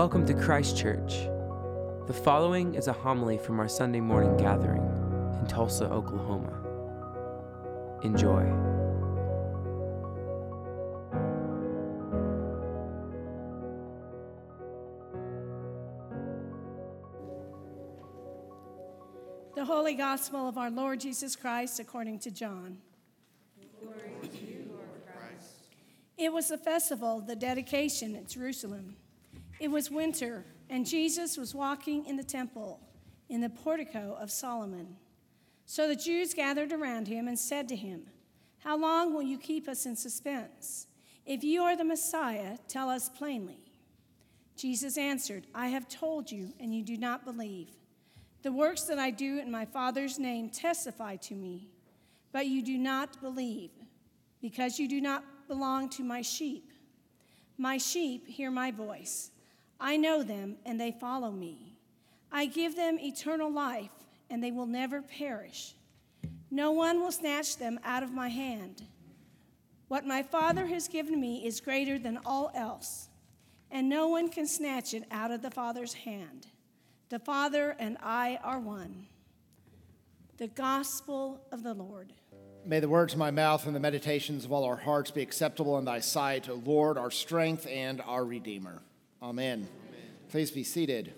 Welcome to Christ Church. The following is a homily from our Sunday morning gathering in Tulsa, Oklahoma. Enjoy. The Holy Gospel of our Lord Jesus Christ according to John. It was the festival, the dedication at Jerusalem. It was winter, and Jesus was walking in the temple in the portico of Solomon. So the Jews gathered around him and said to him, How long will you keep us in suspense? If you are the Messiah, tell us plainly. Jesus answered, I have told you, and you do not believe. The works that I do in my Father's name testify to me, but you do not believe, because you do not belong to my sheep. My sheep hear my voice. I know them, and they follow me. I give them eternal life, and they will never perish. No one will snatch them out of my hand. What my Father has given me is greater than all else, and no one can snatch it out of the Father's hand. The Father and I are one. The Gospel of the Lord. May the words of my mouth and the meditations of all our hearts be acceptable in thy sight, O Lord, our strength and our Redeemer. Amen. Amen. Please be seated.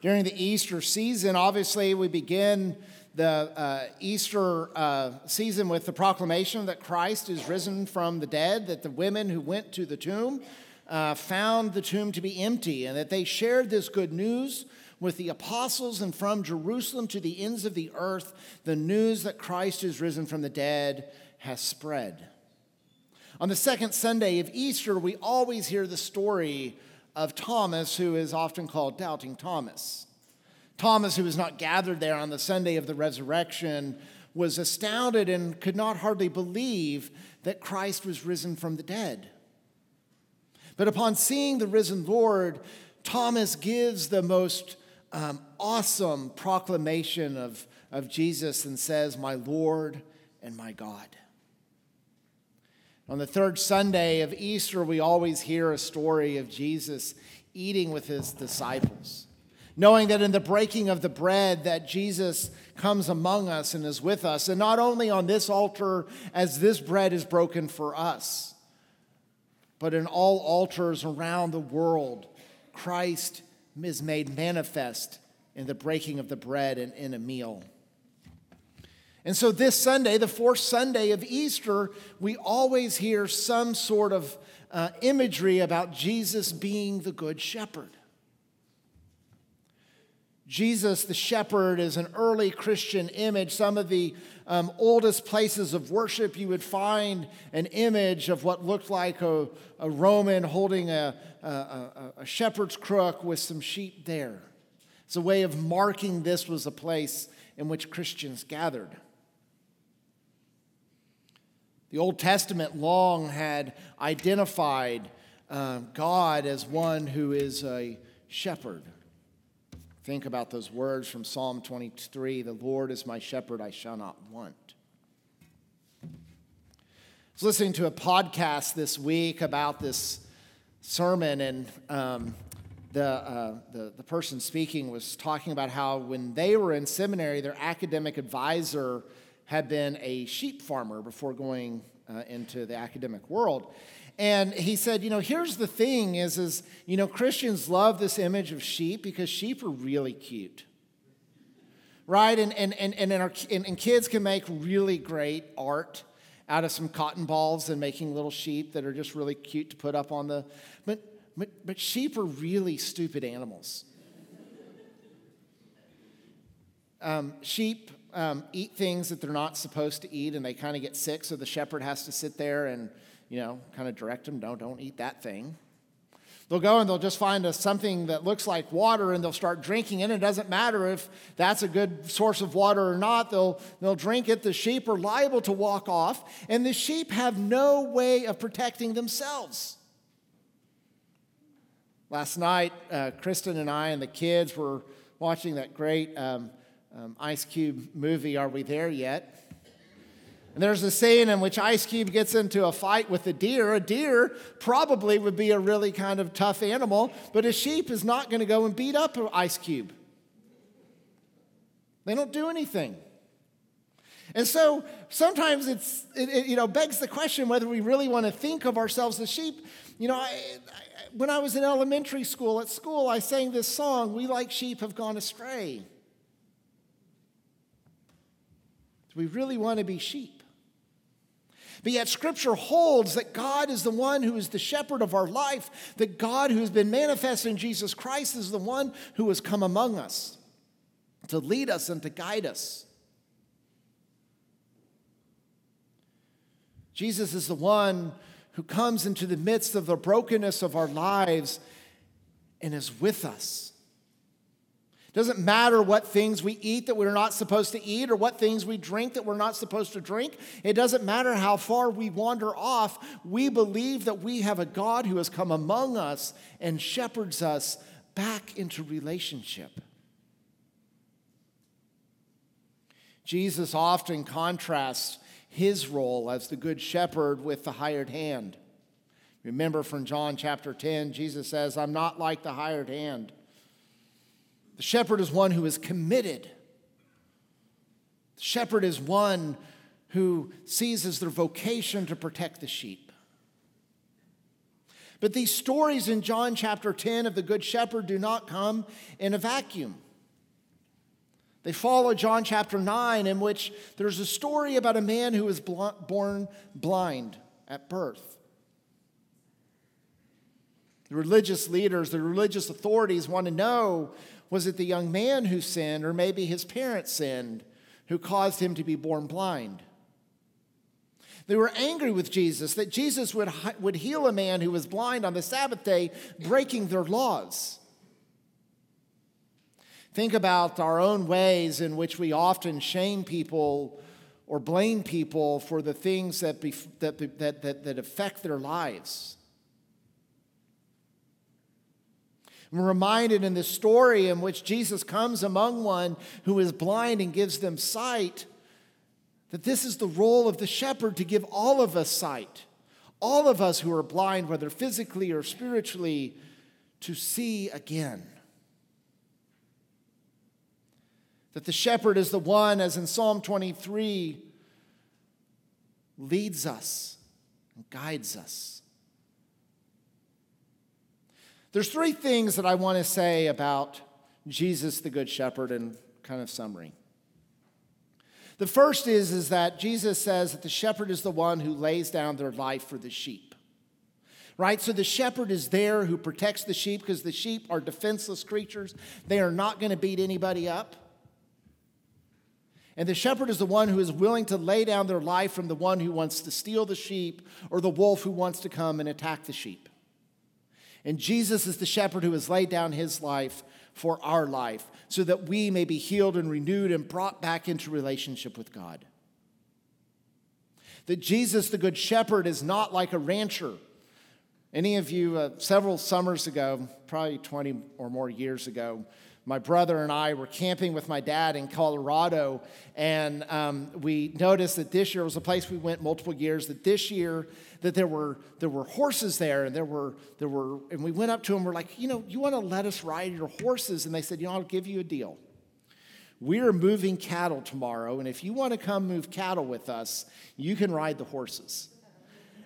During the Easter season, obviously, we begin the uh, Easter uh, season with the proclamation that Christ is risen from the dead, that the women who went to the tomb uh, found the tomb to be empty, and that they shared this good news with the apostles, and from Jerusalem to the ends of the earth, the news that Christ is risen from the dead has spread. On the second Sunday of Easter, we always hear the story of Thomas, who is often called Doubting Thomas. Thomas, who was not gathered there on the Sunday of the resurrection, was astounded and could not hardly believe that Christ was risen from the dead. But upon seeing the risen Lord, Thomas gives the most um, awesome proclamation of, of Jesus and says, My Lord and my God. On the third Sunday of Easter, we always hear a story of Jesus eating with his disciples, knowing that in the breaking of the bread that Jesus comes among us and is with us, and not only on this altar as this bread is broken for us, but in all altars around the world, Christ is made manifest in the breaking of the bread and in a meal. And so, this Sunday, the fourth Sunday of Easter, we always hear some sort of uh, imagery about Jesus being the Good Shepherd. Jesus, the shepherd, is an early Christian image. Some of the um, oldest places of worship, you would find an image of what looked like a, a Roman holding a, a, a shepherd's crook with some sheep there. It's a way of marking this was a place in which Christians gathered. The Old Testament long had identified uh, God as one who is a shepherd. Think about those words from Psalm 23 The Lord is my shepherd, I shall not want. I was listening to a podcast this week about this sermon, and um, the, uh, the, the person speaking was talking about how when they were in seminary, their academic advisor had been a sheep farmer before going uh, into the academic world. And he said, you know, here's the thing is, is, you know, Christians love this image of sheep because sheep are really cute. Right? And, and, and, and, our, and, and kids can make really great art out of some cotton balls and making little sheep that are just really cute to put up on the. But, but, but sheep are really stupid animals. Um, sheep um, eat things that they're not supposed to eat and they kind of get sick, so the shepherd has to sit there and, you know, kind of direct them, no, don't eat that thing. They'll go and they'll just find a, something that looks like water and they'll start drinking it. And it doesn't matter if that's a good source of water or not, they'll, they'll drink it. The sheep are liable to walk off, and the sheep have no way of protecting themselves. Last night, uh, Kristen and I and the kids were watching that great um, um, Ice Cube movie, Are We There Yet? And there's a scene in which Ice Cube gets into a fight with a deer. A deer probably would be a really kind of tough animal, but a sheep is not going to go and beat up Ice Cube. They don't do anything. And so sometimes it's, it, it, you know, begs the question whether we really want to think of ourselves as sheep. You know, I, I, when I was in elementary school, at school, I sang this song, We Like Sheep Have Gone Astray. Do we really want to be sheep? But yet, Scripture holds that God is the one who is the shepherd of our life, that God who has been manifest in Jesus Christ is the one who has come among us to lead us and to guide us. Jesus is the one who comes into the midst of the brokenness of our lives and is with us. It doesn't matter what things we eat that we're not supposed to eat or what things we drink that we're not supposed to drink. It doesn't matter how far we wander off. We believe that we have a God who has come among us and shepherds us back into relationship. Jesus often contrasts his role as the good shepherd with the hired hand. Remember from John chapter 10, Jesus says, I'm not like the hired hand. The shepherd is one who is committed. The shepherd is one who sees as their vocation to protect the sheep. But these stories in John chapter 10 of the Good Shepherd do not come in a vacuum. They follow John chapter 9, in which there's a story about a man who was born blind at birth. The religious leaders, the religious authorities want to know was it the young man who sinned, or maybe his parents sinned, who caused him to be born blind? They were angry with Jesus that Jesus would, would heal a man who was blind on the Sabbath day, breaking their laws. Think about our own ways in which we often shame people or blame people for the things that, that, that, that, that affect their lives. I'm reminded in this story in which Jesus comes among one who is blind and gives them sight that this is the role of the shepherd to give all of us sight, all of us who are blind, whether physically or spiritually, to see again. That the shepherd is the one, as in Psalm 23, leads us and guides us. There's three things that I want to say about Jesus the Good Shepherd in kind of summary. The first is, is that Jesus says that the shepherd is the one who lays down their life for the sheep. Right? So the shepherd is there who protects the sheep because the sheep are defenseless creatures. They are not going to beat anybody up. And the shepherd is the one who is willing to lay down their life from the one who wants to steal the sheep or the wolf who wants to come and attack the sheep. And Jesus is the shepherd who has laid down his life for our life so that we may be healed and renewed and brought back into relationship with God. That Jesus, the good shepherd, is not like a rancher. Any of you, uh, several summers ago, probably 20 or more years ago, my brother and I were camping with my dad in Colorado, and um, we noticed that this year was a place we went multiple years. That this year that there were there were horses there, and there were there were, and we went up to them. We're like, you know, you want to let us ride your horses? And they said, you know, I'll give you a deal. We are moving cattle tomorrow, and if you want to come move cattle with us, you can ride the horses.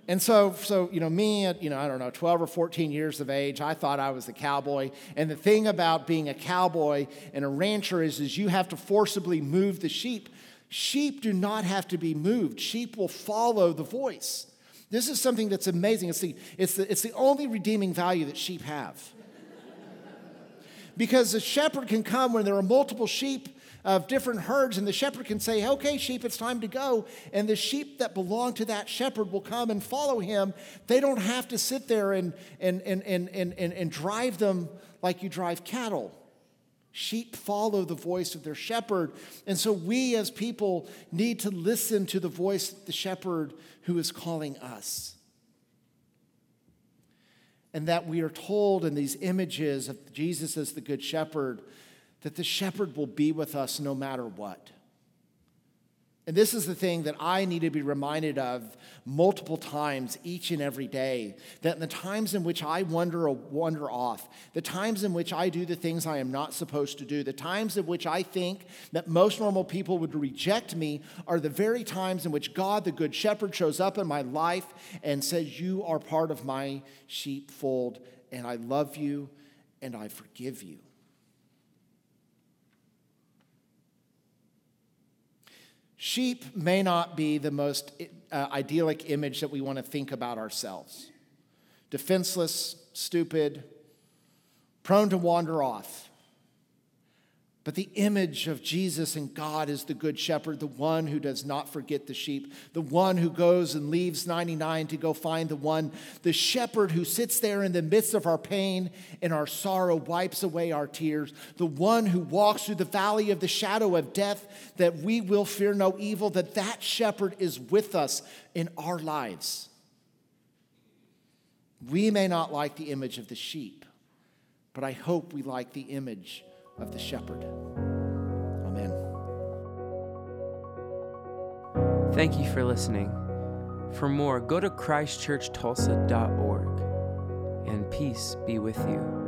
And so, so you know, me at, you know, I don't know, 12 or 14 years of age, I thought I was a cowboy. And the thing about being a cowboy and a rancher is, is you have to forcibly move the sheep. Sheep do not have to be moved. Sheep will follow the voice. This is something that's amazing. It's the, it's the, it's the only redeeming value that sheep have. because a shepherd can come when there are multiple sheep of different herds, and the shepherd can say, Okay, sheep, it's time to go. And the sheep that belong to that shepherd will come and follow him. They don't have to sit there and, and, and, and, and, and, and drive them like you drive cattle. Sheep follow the voice of their shepherd. And so we as people need to listen to the voice of the shepherd who is calling us. And that we are told in these images of Jesus as the good shepherd that the shepherd will be with us no matter what. And this is the thing that I need to be reminded of multiple times each and every day. That in the times in which I wander, wander off, the times in which I do the things I am not supposed to do, the times in which I think that most normal people would reject me are the very times in which God, the Good Shepherd, shows up in my life and says, You are part of my sheepfold, and I love you and I forgive you. Sheep may not be the most uh, idyllic image that we want to think about ourselves defenseless, stupid, prone to wander off. But the image of Jesus and God is the good shepherd, the one who does not forget the sheep, the one who goes and leaves 99 to go find the one, the shepherd who sits there in the midst of our pain and our sorrow, wipes away our tears, the one who walks through the valley of the shadow of death, that we will fear no evil, that that shepherd is with us in our lives. We may not like the image of the sheep, but I hope we like the image of the shepherd. Amen. Thank you for listening. For more, go to christchurchtulsa.org, and peace be with you.